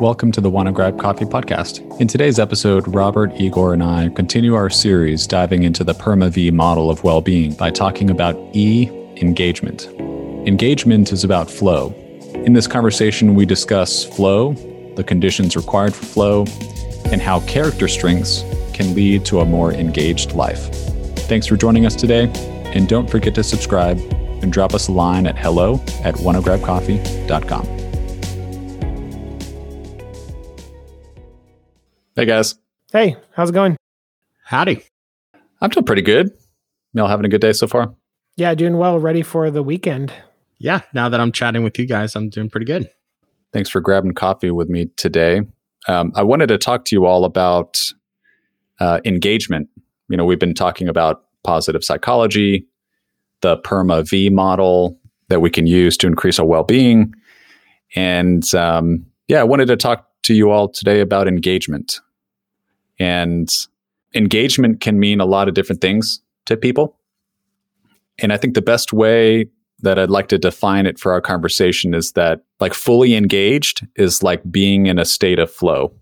Welcome to the Wanna Grab Coffee podcast. In today's episode, Robert, Igor, and I continue our series diving into the PERMA V model of well being by talking about E engagement. Engagement is about flow. In this conversation, we discuss flow, the conditions required for flow, and how character strengths can lead to a more engaged life. Thanks for joining us today, and don't forget to subscribe and drop us a line at hello at wannagrabcoffee.com. Hey guys. Hey, how's it going? Howdy. I'm doing pretty good. Y'all having a good day so far? Yeah, doing well. Ready for the weekend. Yeah, now that I'm chatting with you guys, I'm doing pretty good. Thanks for grabbing coffee with me today. Um, I wanted to talk to you all about uh, engagement. You know, we've been talking about positive psychology, the PERMA V model that we can use to increase our well being. And um, yeah, I wanted to talk to you all today about engagement. And engagement can mean a lot of different things to people. And I think the best way that I'd like to define it for our conversation is that like fully engaged is like being in a state of flow.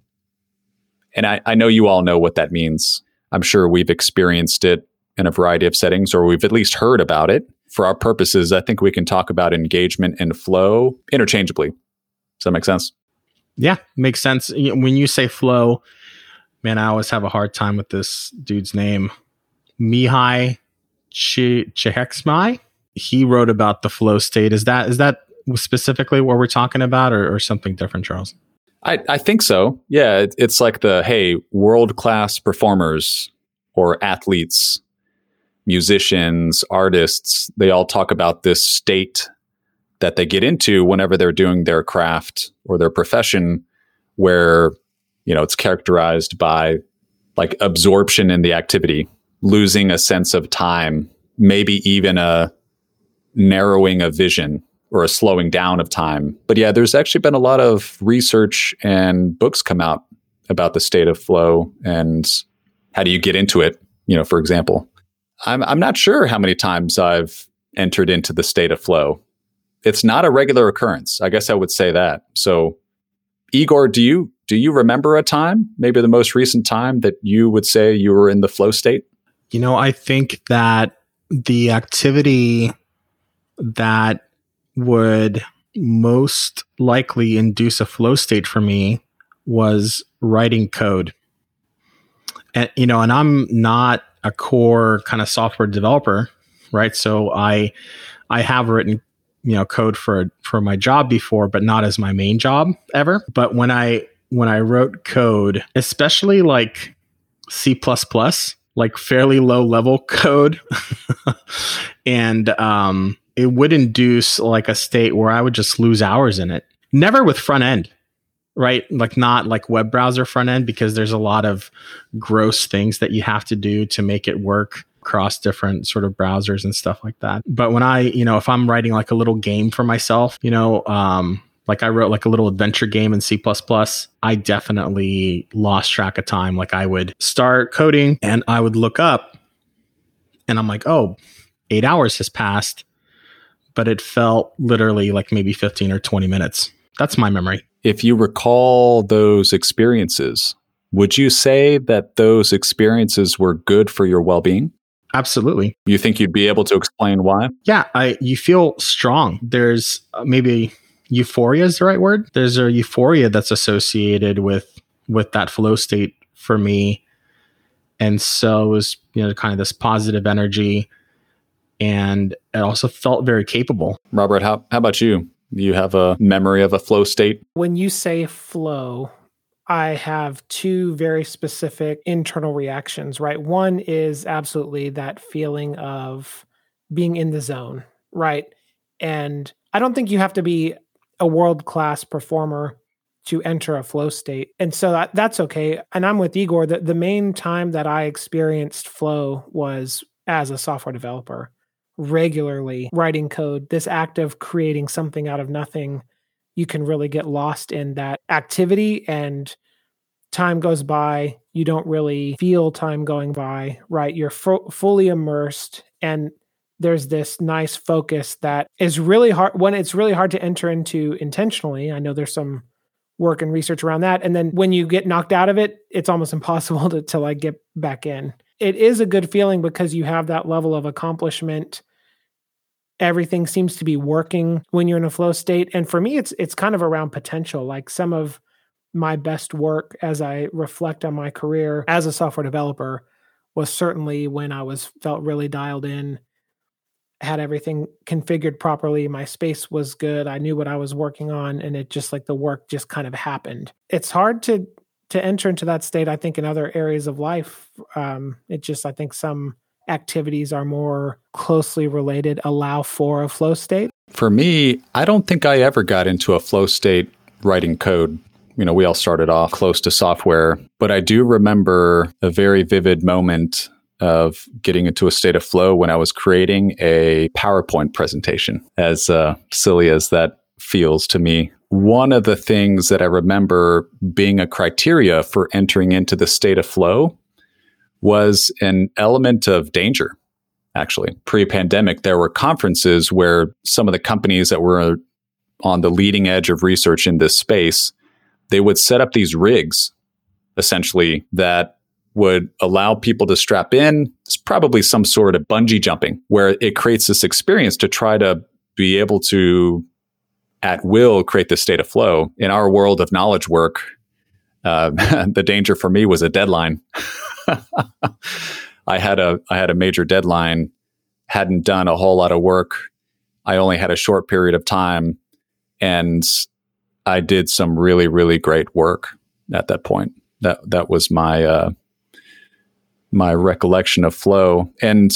And I, I know you all know what that means. I'm sure we've experienced it in a variety of settings, or we've at least heard about it. For our purposes, I think we can talk about engagement and flow interchangeably. Does that make sense? Yeah, makes sense. When you say flow, man, I always have a hard time with this dude's name. Mihai Csikszentmihalyi. He wrote about the flow state. Is that is that specifically what we're talking about, or, or something different, Charles? I, I think so. Yeah, it, it's like the hey, world class performers or athletes, musicians, artists. They all talk about this state that they get into whenever they're doing their craft or their profession where you know it's characterized by like absorption in the activity losing a sense of time maybe even a narrowing of vision or a slowing down of time but yeah there's actually been a lot of research and books come out about the state of flow and how do you get into it you know for example i'm i'm not sure how many times i've entered into the state of flow it's not a regular occurrence. I guess I would say that. So, Igor, do you do you remember a time, maybe the most recent time that you would say you were in the flow state? You know, I think that the activity that would most likely induce a flow state for me was writing code. And you know, and I'm not a core kind of software developer, right? So I I have written you know code for for my job before but not as my main job ever but when i when i wrote code especially like c++ like fairly low level code. And um it would induce like a state where i would just lose hours in it. Never with front end right? Like not like web browser front end because there's a lot of gross things that you have to do to make it work across different sort of browsers and stuff like that. But when I, you know, if I'm writing like a little game for myself, you know, um, like I wrote like a little adventure game in C++, I definitely lost track of time. Like I would start coding and I would look up and I'm like, oh, eight hours has passed, but it felt literally like maybe 15 or 20 minutes. That's my memory. If you recall those experiences, would you say that those experiences were good for your well being? Absolutely. You think you'd be able to explain why? Yeah, I you feel strong. There's uh, maybe euphoria is the right word. There's a euphoria that's associated with with that flow state for me. And so it was, you know, kind of this positive energy and it also felt very capable. Robert, how how about you? Do you have a memory of a flow state? When you say flow, I have two very specific internal reactions, right? One is absolutely that feeling of being in the zone, right? And I don't think you have to be a world class performer to enter a flow state. And so that, that's okay. And I'm with Igor that the main time that I experienced flow was as a software developer, regularly writing code, this act of creating something out of nothing you can really get lost in that activity and time goes by you don't really feel time going by right you're fully immersed and there's this nice focus that is really hard when it's really hard to enter into intentionally i know there's some work and research around that. And then when you get knocked out of it, it's almost impossible to, to like get back in. It is a good feeling because you have that level of accomplishment. Everything seems to be working when you're in a flow state. And for me, it's it's kind of around potential. Like some of my best work as I reflect on my career as a software developer was certainly when I was felt really dialed in had everything configured properly. My space was good. I knew what I was working on, and it just like the work just kind of happened. It's hard to to enter into that state. I think in other areas of life, um, it just I think some activities are more closely related, allow for a flow state. For me, I don't think I ever got into a flow state writing code. You know, we all started off close to software, but I do remember a very vivid moment of getting into a state of flow when I was creating a PowerPoint presentation, as uh, silly as that feels to me. One of the things that I remember being a criteria for entering into the state of flow was an element of danger. Actually, pre pandemic, there were conferences where some of the companies that were on the leading edge of research in this space, they would set up these rigs essentially that would allow people to strap in. It's probably some sort of bungee jumping where it creates this experience to try to be able to, at will, create this state of flow. In our world of knowledge work, uh, the danger for me was a deadline. I had a I had a major deadline, hadn't done a whole lot of work. I only had a short period of time, and I did some really really great work at that point. That that was my uh, my recollection of flow. And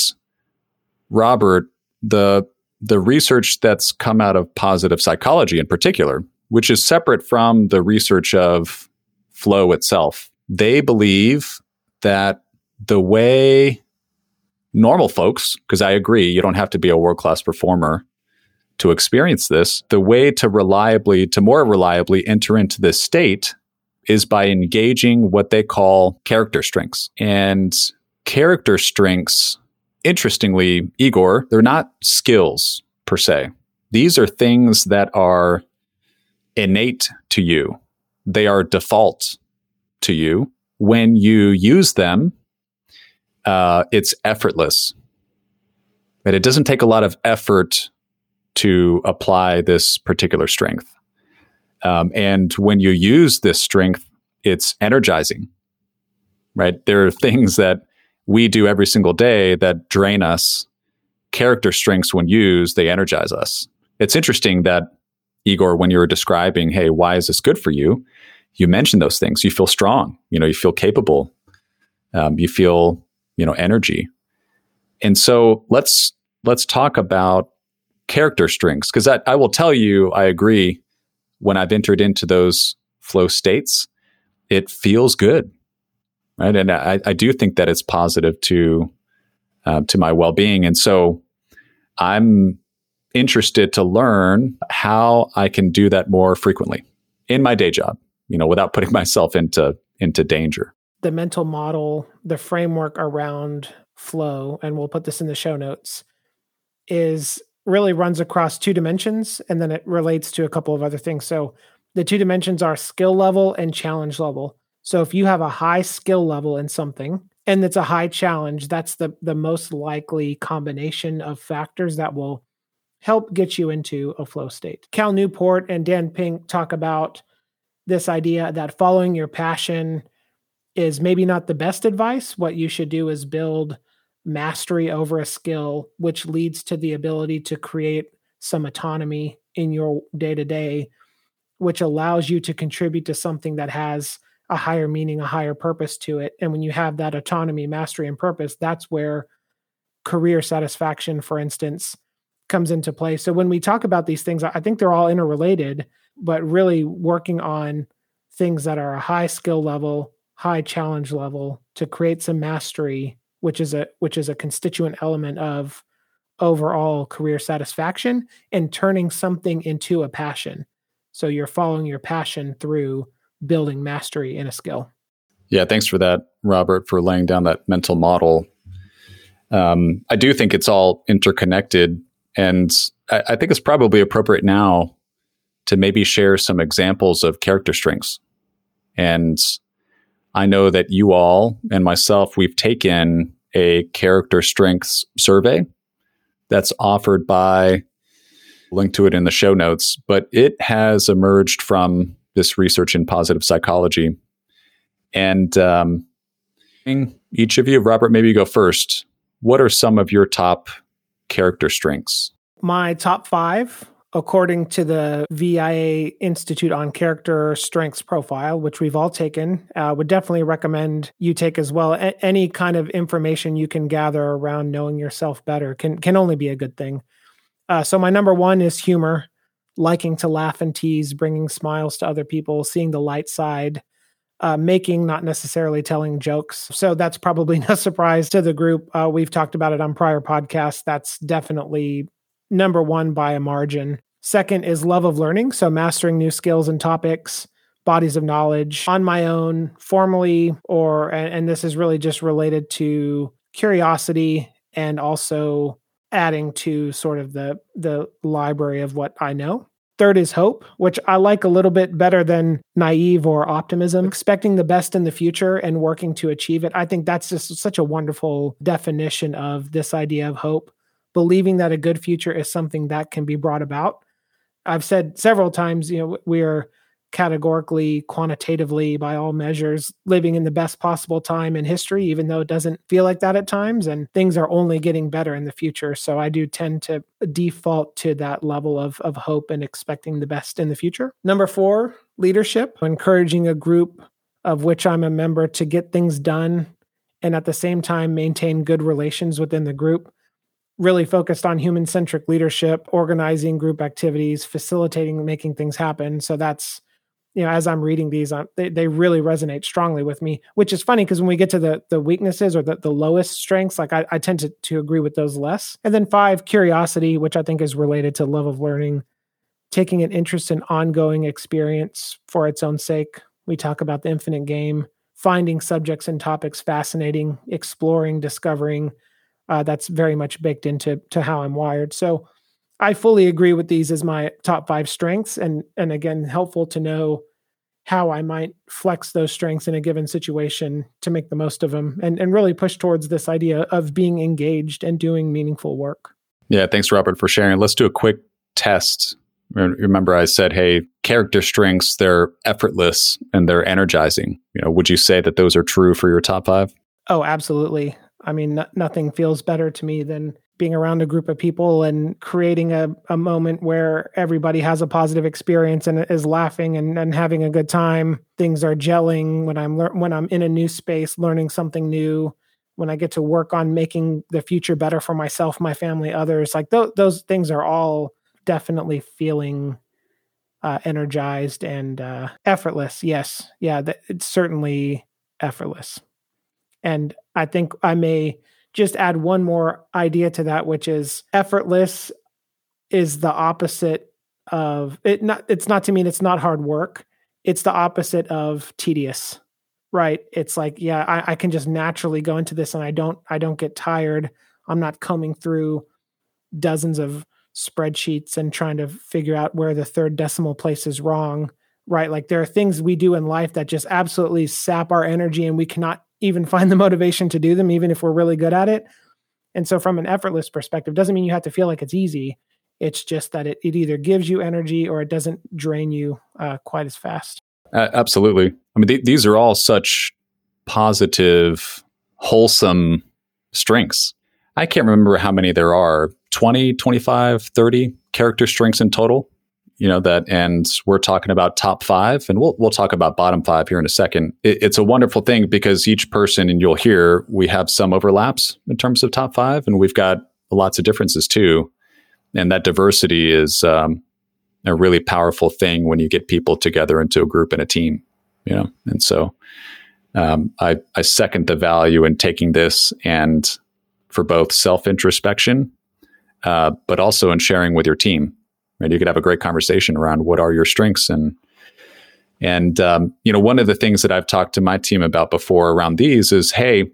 Robert, the the research that's come out of positive psychology in particular, which is separate from the research of flow itself, they believe that the way normal folks, because I agree, you don't have to be a world class performer to experience this, the way to reliably, to more reliably enter into this state is by engaging what they call character strengths. And character strengths, interestingly, Igor, they're not skills per se. These are things that are innate to you. They are default to you. When you use them, uh, it's effortless. But it doesn't take a lot of effort to apply this particular strength. Um, and when you use this strength, it's energizing, right? There are things that we do every single day that drain us. Character strengths, when used, they energize us. It's interesting that, Igor, when you were describing, hey, why is this good for you? You mentioned those things. You feel strong. You know, you feel capable. Um, you feel, you know, energy. And so let's let's talk about character strengths because I, I will tell you, I agree when I've entered into those flow states, it feels good. Right. And I, I do think that it's positive to, uh, to my well being. And so I'm interested to learn how I can do that more frequently in my day job, you know, without putting myself into, into danger. The mental model, the framework around flow, and we'll put this in the show notes, is really runs across two dimensions and then it relates to a couple of other things. So the two dimensions are skill level and challenge level. So if you have a high skill level in something and it's a high challenge, that's the the most likely combination of factors that will help get you into a flow state. Cal Newport and Dan Pink talk about this idea that following your passion is maybe not the best advice. What you should do is build mastery over a skill, which leads to the ability to create some autonomy in your day to day, which allows you to contribute to something that has a higher meaning, a higher purpose to it. And when you have that autonomy, mastery, and purpose, that's where career satisfaction, for instance, comes into play. So when we talk about these things, I think they're all interrelated, but really working on things that are a high skill level, high challenge level to create some mastery which is a which is a constituent element of overall career satisfaction and turning something into a passion. So you're following your passion through building mastery in a skill. Yeah, thanks for that, Robert, for laying down that mental model. Um, I do think it's all interconnected, and I, I think it's probably appropriate now to maybe share some examples of character strengths. And I know that you all and myself, we've taken a character strengths survey that's offered by link to it in the show notes, but it has emerged from this research in positive psychology. And um, each of you, Robert, maybe you go first. What are some of your top character strengths? My top five, according to the VIA Institute on Character Strengths Profile, which we've all taken, uh, would definitely recommend you take as well. A- any kind of information you can gather around knowing yourself better can can only be a good thing. Uh, so my number one is humor, liking to laugh and tease, bringing smiles to other people, seeing the light side. Uh, making, not necessarily telling jokes. So that's probably no surprise to the group. Uh, we've talked about it on prior podcasts. That's definitely number one by a margin. Second is love of learning. So mastering new skills and topics, bodies of knowledge on my own, formally, or, and, this is really just related to curiosity and also adding to sort of the the library of what I know. Third is hope, which I like a little bit better than naive or optimism, expecting the best in the future and working to achieve it. I think that's just such a wonderful definition of this idea of hope believing that a good future is something that can be brought about. I've said several times, you know, we are categorically, quantitatively, by all measures, living in the best possible time in history, even though it doesn't feel like that at times. And things are only getting better in the future. So I do tend to default to that level of, of hope and expecting the best in the future. Number four, leadership, encouraging a group of which I'm a member to get things done and at the same time maintain good relations within the group really focused on human centric leadership, organizing group activities, facilitating making things happen. So that's you know as I'm reading these, I'm, they they really resonate strongly with me. Which is funny because when we get to the the weaknesses or the, the lowest strengths, like I, I tend to to agree with those less. And then five, curiosity, which I think is related to love of learning, taking an interest in ongoing experience for its own sake. We talk about the infinite game, finding subjects and topics fascinating, exploring, discovering uh, that's very much baked into to how I'm wired. So I fully agree with these as my top five strengths, and and again, helpful to know how I might flex those strengths in a given situation to make the most of them, and and really push towards this idea of being engaged and doing meaningful work. Yeah, thanks, Robert, for sharing. Let's do a quick test. Remember, I said, hey, character strengths, they're effortless and they're energizing. You know, would you say that those are true for your top five? Oh, absolutely. I mean, nothing feels better to me than being around a group of people and creating a, a moment where everybody has a positive experience and is laughing and, and having a good time. Things are gelling when I'm le- when I'm in a new space, learning something new. When I get to work on making the future better for myself, my family, others, like th- those things are all definitely feeling uh, energized and uh, effortless. Yes, yeah, th- it's certainly effortless. And I think I may just add one more idea to that, which is effortless is the opposite of it. Not it's not to mean it's not hard work. It's the opposite of tedious, right? It's like yeah, I, I can just naturally go into this, and I don't I don't get tired. I'm not combing through dozens of spreadsheets and trying to figure out where the third decimal place is wrong right like there are things we do in life that just absolutely sap our energy and we cannot even find the motivation to do them, even if we're really good at it. And so, from an effortless perspective, doesn't mean you have to feel like it's easy. It's just that it, it either gives you energy or it doesn't drain you uh, quite as fast. Uh, absolutely. I mean, th- these are all such positive, wholesome strengths. I can't remember how many there are 20, 25, 30 character strengths in total you know that and we're talking about top five and we'll, we'll talk about bottom five here in a second. It, it's a wonderful thing because each person and you'll hear we have some overlaps in terms of top five and we've got lots of differences too. And that diversity is um, a really powerful thing when you get people together into a group and a team you know? And so um, I, I second the value in taking this and for both self introspection uh, but also in sharing with your team right? You could have a great conversation around what are your strengths and and um, you know one of the things that I've talked to my team about before around these is, hey,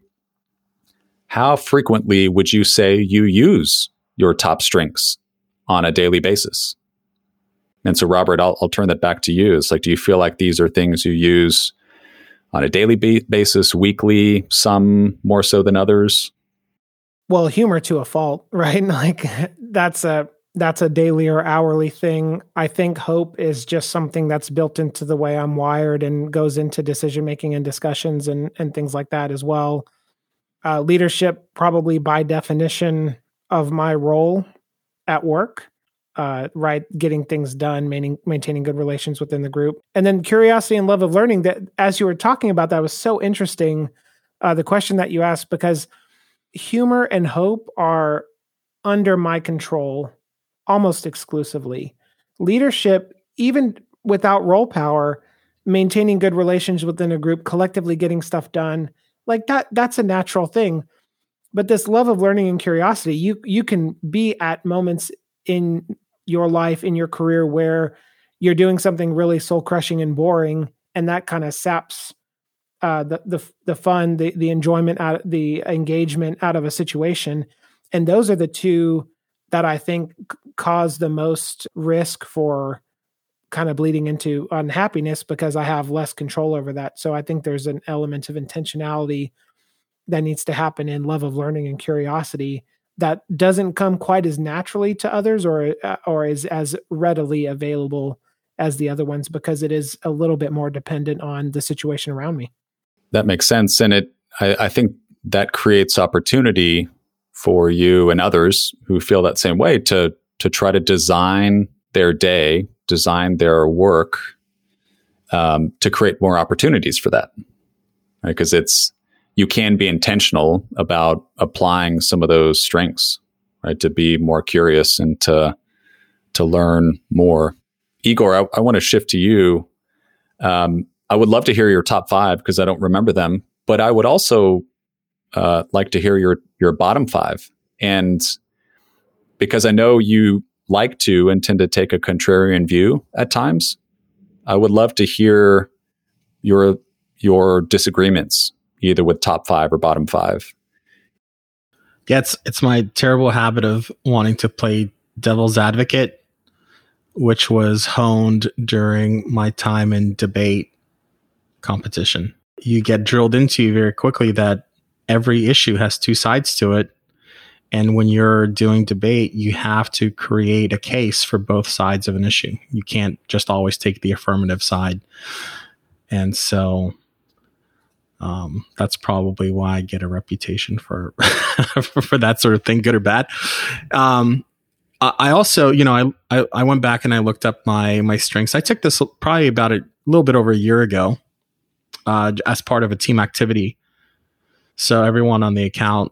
how frequently would you say you use your top strengths on a daily basis? And so, Robert, I'll, I'll turn that back to you. It's like, do you feel like these are things you use on a daily ba- basis, weekly, some more so than others? Well, humor to a fault, right? Like that's a that's a daily or hourly thing. I think hope is just something that's built into the way I'm wired and goes into decision making and discussions and and things like that as well. Uh, leadership, probably by definition of my role at work, uh, right, getting things done, maintaining maintaining good relations within the group, and then curiosity and love of learning. That as you were talking about, that was so interesting. Uh, the question that you asked because humor and hope are under my control almost exclusively. Leadership, even without role power, maintaining good relations within a group, collectively getting stuff done, like that that's a natural thing. But this love of learning and curiosity, you you can be at moments in your life, in your career where you're doing something really soul crushing and boring, and that kind of saps uh, the the the fun, the the enjoyment out, the engagement out of a situation, and those are the two that I think cause the most risk for kind of bleeding into unhappiness because I have less control over that. So I think there's an element of intentionality that needs to happen in love of learning and curiosity that doesn't come quite as naturally to others or uh, or is as readily available as the other ones because it is a little bit more dependent on the situation around me. That makes sense, and it I, I think that creates opportunity for you and others who feel that same way to to try to design their day, design their work um, to create more opportunities for that. Because right? it's you can be intentional about applying some of those strengths, right? To be more curious and to to learn more. Igor, I, I want to shift to you. Um, I would love to hear your top five because I don't remember them, but I would also uh, like to hear your your bottom five. And because I know you like to and tend to take a contrarian view at times, I would love to hear your your disagreements either with top five or bottom five. Yeah, it's it's my terrible habit of wanting to play devil's advocate, which was honed during my time in debate competition. You get drilled into very quickly that every issue has two sides to it. And when you're doing debate, you have to create a case for both sides of an issue. You can't just always take the affirmative side. And so um, that's probably why I get a reputation for for that sort of thing, good or bad. Um, I also, you know, I, I, I went back and I looked up my my strengths. I took this probably about a little bit over a year ago uh, as part of a team activity so everyone on the account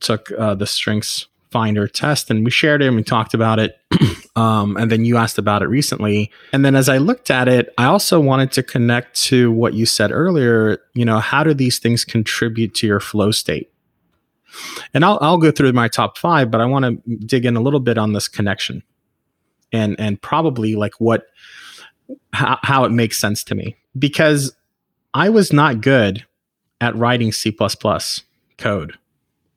took uh, the strengths finder test and we shared it and we talked about it. um, and then you asked about it recently. And then as I looked at it, I also wanted to connect to what you said earlier. You know, how do these things contribute to your flow state? And I'll, I'll go through my top five, but I want to dig in a little bit on this connection and, and probably like what, how, how it makes sense to me because I was not good at writing C code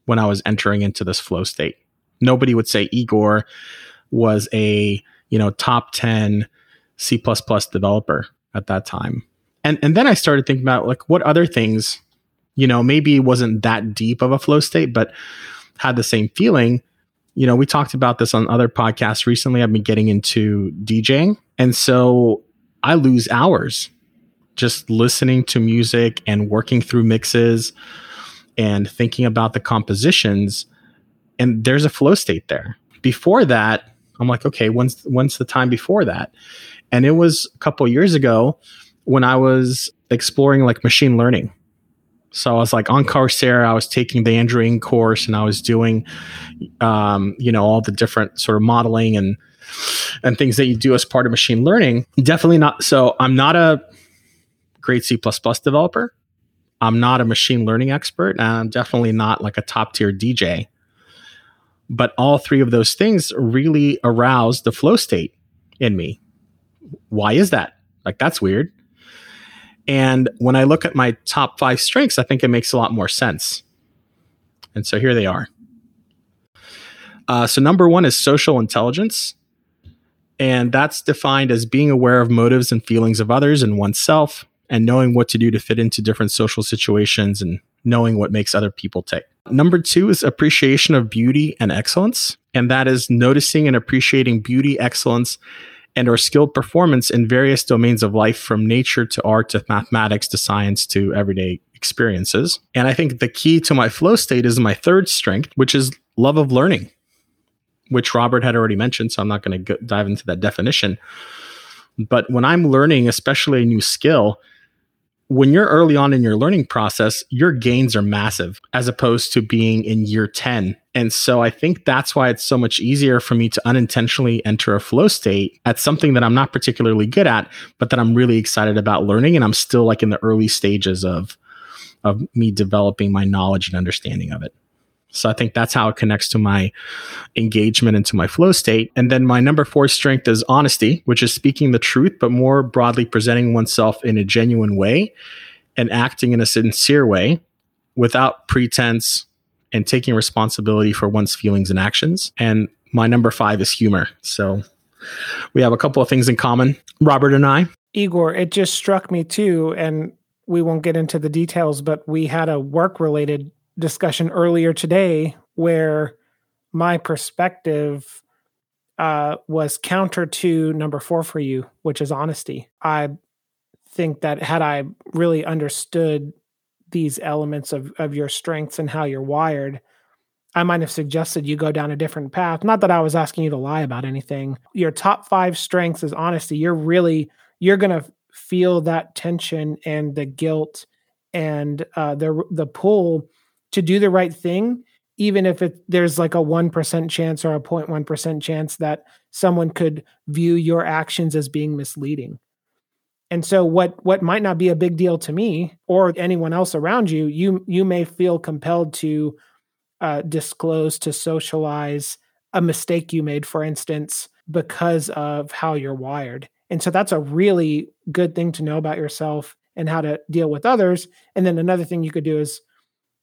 when I was entering into this flow state. Nobody would say Igor was a, you know, top 10 C developer at that time. And and then I started thinking about like what other things, you know, maybe wasn't that deep of a flow state, but had the same feeling. You know, we talked about this on other podcasts recently. I've been getting into DJing. And so I lose hours just listening to music and working through mixes and thinking about the compositions and there's a flow state there. Before that i'm like okay when's when's the time before that? And it was a couple years ago when i was exploring like machine learning. So i was like on coursera i was taking the andrew ng course and i was doing um, you know all the different sort of modeling and and things that you do as part of machine learning. Definitely not so i'm not a great C developer. I'm not a machine learning expert, I'm definitely not like a top tier DJ. But all three of those things really arouse the flow state in me. Why is that? Like, that's weird. And when I look at my top five strengths, I think it makes a lot more sense. And so here they are. Uh, so, number one is social intelligence. And that's defined as being aware of motives and feelings of others and oneself, and knowing what to do to fit into different social situations and knowing what makes other people tick. Number two is appreciation of beauty and excellence. And that is noticing and appreciating beauty, excellence, and or skilled performance in various domains of life from nature to art to mathematics to science to everyday experiences. And I think the key to my flow state is my third strength, which is love of learning, which Robert had already mentioned. So I'm not going to dive into that definition. But when I'm learning, especially a new skill, when you're early on in your learning process, your gains are massive as opposed to being in year 10. And so I think that's why it's so much easier for me to unintentionally enter a flow state at something that I'm not particularly good at, but that I'm really excited about learning. And I'm still like in the early stages of, of me developing my knowledge and understanding of it. So I think that's how it connects to my engagement into my flow state. And then my number four strength is honesty, which is speaking the truth, but more broadly presenting oneself in a genuine way and acting in a sincere way without pretense and taking responsibility for one's feelings and actions. And my number five is humor. So we have a couple of things in common, Robert and I. Igor, it just struck me too, and we won't get into the details, but we had a work related discussion earlier today where my perspective uh, was counter to number four for you, which is honesty. I think that had I really understood these elements of, of your strengths and how you're wired, I might have suggested you go down a different path. Not that I was asking you to lie about anything. Your top five strengths is honesty. You're really, you're going to feel that tension and the guilt and uh, the the pull to do the right thing, even if it there's like a 1% chance or a 0.1% chance that someone could view your actions as being misleading. And so what what might not be a big deal to me or anyone else around you, you you may feel compelled to uh, disclose to socialize a mistake you made, for instance, because of how you're wired. And so that's a really good thing to know about yourself and how to deal with others. And then another thing you could do is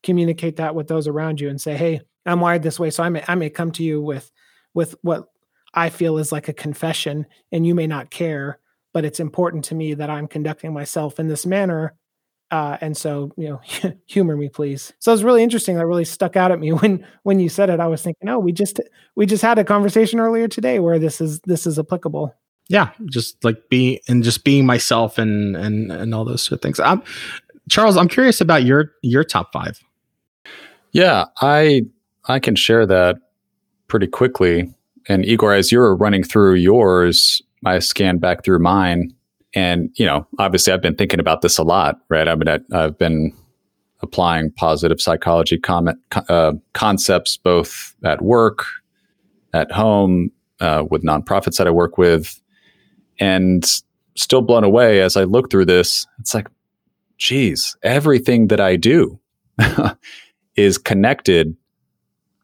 communicate that with those around you and say, "Hey, I'm wired this way, so I may I may come to you with with what I feel is like a confession, and you may not care, but it's important to me that I'm conducting myself in this manner." Uh, and so, you know, humor me, please. So it's really interesting. That really stuck out at me when when you said it. I was thinking, oh, we just we just had a conversation earlier today where this is this is applicable. Yeah, just like being and just being myself and and and all those sort of things. I'm, Charles, I'm curious about your your top five. Yeah, I I can share that pretty quickly. And Igor, as you're running through yours, I scanned back through mine, and you know, obviously, I've been thinking about this a lot, right? I mean, I've been applying positive psychology comment, uh, concepts both at work, at home, uh, with nonprofits that I work with, and still blown away as I look through this. It's like, geez, everything that I do is connected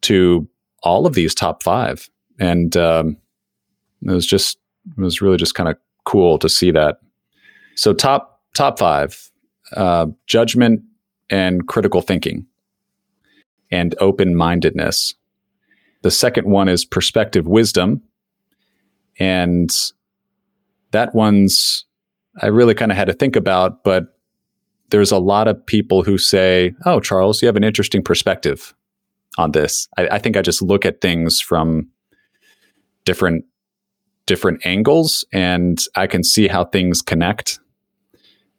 to all of these top five. And um, it was just, it was really just kind of cool to see that. So top, top five, uh, judgment and critical thinking and open mindedness. The second one is perspective wisdom. And that one's, I really kind of had to think about, but there's a lot of people who say, "Oh, Charles, you have an interesting perspective on this." I, I think I just look at things from different different angles, and I can see how things connect,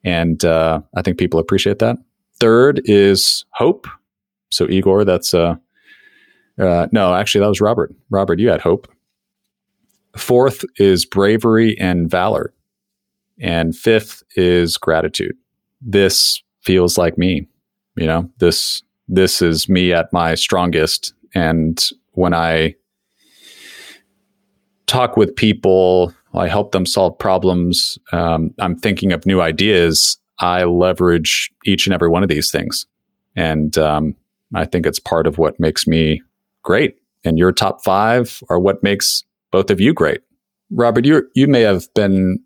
and uh, I think people appreciate that. Third is hope. So Igor, that's uh, uh, no, actually, that was Robert. Robert, you had hope. Fourth is bravery and valor, and fifth is gratitude this feels like me. You know, this this is me at my strongest. And when I talk with people, I help them solve problems. Um, I'm thinking of new ideas. I leverage each and every one of these things, and um, I think it's part of what makes me great. And your top five are what makes both of you great. Robert, you you may have been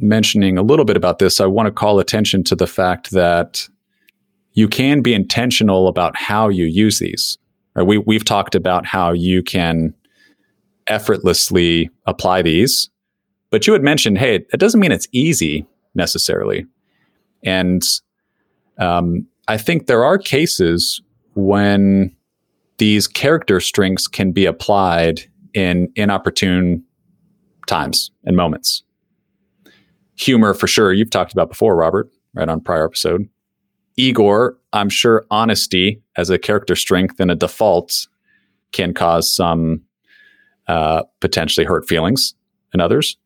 mentioning a little bit about this, I want to call attention to the fact that you can be intentional about how you use these. Right? We, we've talked about how you can effortlessly apply these. But you had mentioned, hey, it doesn't mean it's easy necessarily. And um, I think there are cases when these character strengths can be applied in inopportune times and moments. Humor, for sure, you've talked about before, Robert, right on prior episode. Igor, I'm sure honesty as a character strength and a default can cause some uh, potentially hurt feelings in others.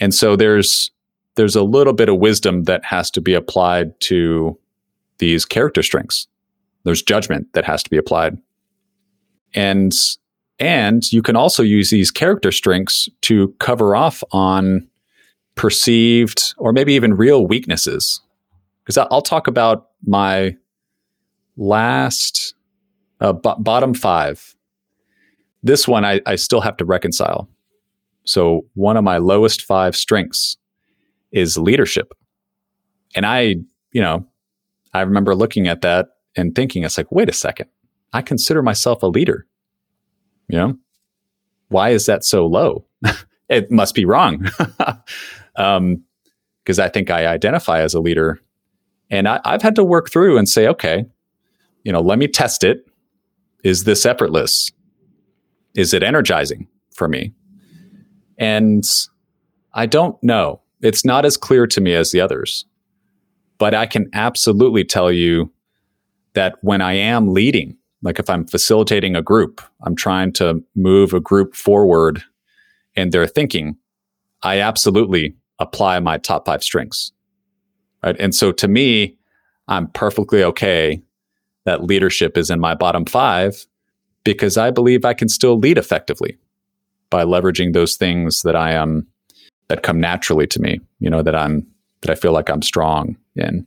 And so there's there's a little bit of wisdom that has to be applied to these character strengths. There's judgment that has to be applied. And and you can also use these character strengths to cover off on perceived or maybe even real weaknesses. Because I'll talk about my last uh, b- bottom five. This one I, I still have to reconcile. So, one of my lowest five strengths is leadership. And I, you know, I remember looking at that and thinking, it's like, wait a second, I consider myself a leader. You know, why is that so low? it must be wrong. um, because I think I identify as a leader. And I, I've had to work through and say, okay, you know, let me test it. Is this effortless? Is it energizing for me? And I don't know. It's not as clear to me as the others. But I can absolutely tell you that when I am leading, like if I'm facilitating a group, I'm trying to move a group forward in their thinking, I absolutely apply my top five strengths. Right. And so to me, I'm perfectly okay that leadership is in my bottom five because I believe I can still lead effectively by leveraging those things that I am that come naturally to me, you know, that I'm that I feel like I'm strong in.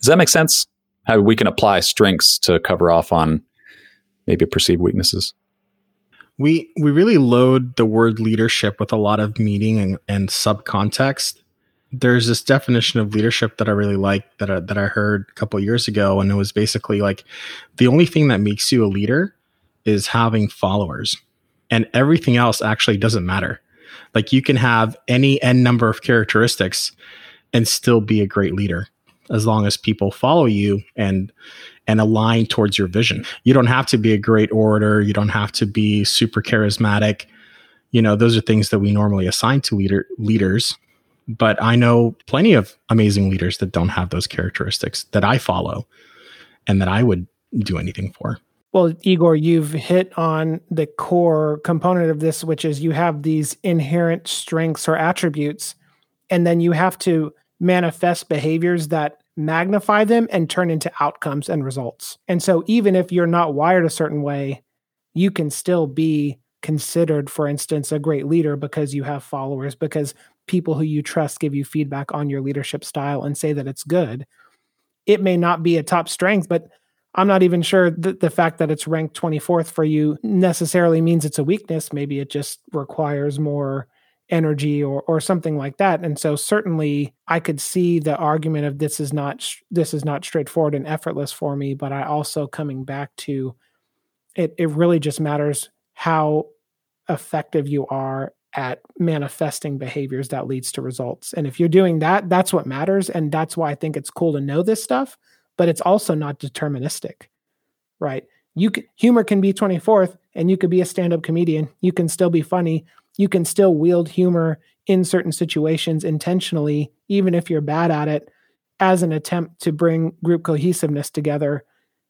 Does that make sense? How we can apply strengths to cover off on maybe perceived weaknesses. We we really load the word leadership with a lot of meaning and, and subcontext. There's this definition of leadership that I really like that I, that I heard a couple years ago, and it was basically like the only thing that makes you a leader is having followers, and everything else actually doesn't matter. Like you can have any n number of characteristics and still be a great leader as long as people follow you and and align towards your vision. You don't have to be a great orator, you don't have to be super charismatic. You know, those are things that we normally assign to leader leaders. But I know plenty of amazing leaders that don't have those characteristics that I follow and that I would do anything for. Well, Igor, you've hit on the core component of this, which is you have these inherent strengths or attributes, and then you have to manifest behaviors that magnify them and turn into outcomes and results. And so, even if you're not wired a certain way, you can still be considered, for instance, a great leader because you have followers, because people who you trust give you feedback on your leadership style and say that it's good. It may not be a top strength, but I'm not even sure that the fact that it's ranked 24th for you necessarily means it's a weakness. Maybe it just requires more energy or or something like that. And so certainly I could see the argument of this is not this is not straightforward and effortless for me, but I also coming back to it it really just matters how effective you are at manifesting behaviors that leads to results. And if you're doing that, that's what matters and that's why I think it's cool to know this stuff but it's also not deterministic, right? You humor can be 24th and you could be a stand-up comedian. You can still be funny. You can still wield humor in certain situations intentionally, even if you're bad at it, as an attempt to bring group cohesiveness together.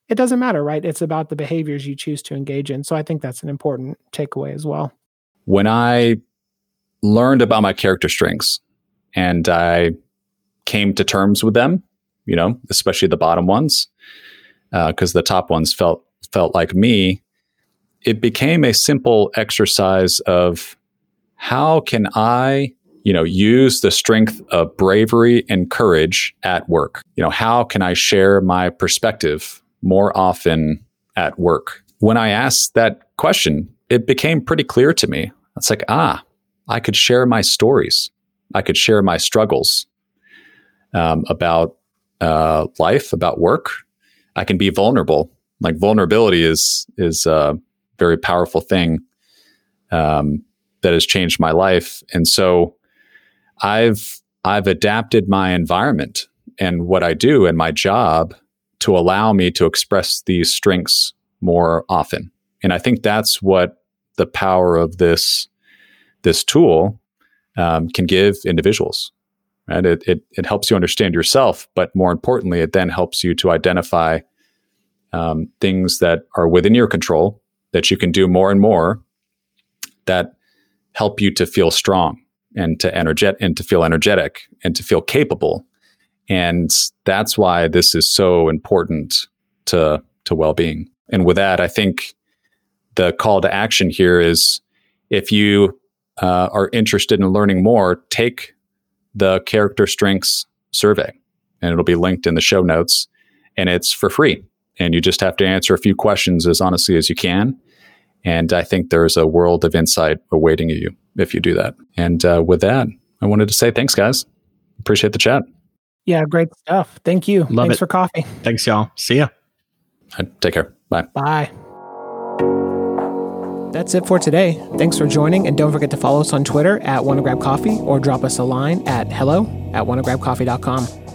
It doesn't matter, right? It's about the behaviors you choose to engage in. So I think that's an important takeaway as well. When I learned about my character strengths and I came to terms with them you know, especially the bottom ones, because uh, the top ones felt felt like me. It became a simple exercise of how can I, you know, use the strength of bravery and courage at work. You know, how can I share my perspective more often at work? When I asked that question, it became pretty clear to me. It's like, ah, I could share my stories. I could share my struggles um, about uh, life, about work. I can be vulnerable. Like vulnerability is is a very powerful thing um, that has changed my life. And so I've I've adapted my environment and what I do and my job to allow me to express these strengths more often. And I think that's what the power of this this tool um, can give individuals. Right? It, it, it helps you understand yourself, but more importantly, it then helps you to identify um, things that are within your control that you can do more and more that help you to feel strong and to energet and to feel energetic and to feel capable. And that's why this is so important to to well-being. And with that, I think the call to action here is if you uh, are interested in learning more, take the character strengths survey, and it'll be linked in the show notes. And it's for free. And you just have to answer a few questions as honestly as you can. And I think there's a world of insight awaiting you if you do that. And uh, with that, I wanted to say thanks, guys. Appreciate the chat. Yeah, great stuff. Thank you. Love Thanks it. for coffee. Thanks, y'all. See ya. Take care. Bye. Bye. That's it for today. Thanks for joining, and don't forget to follow us on Twitter at Wanna Grab Coffee or drop us a line at hello at wannagrabcoffee.com.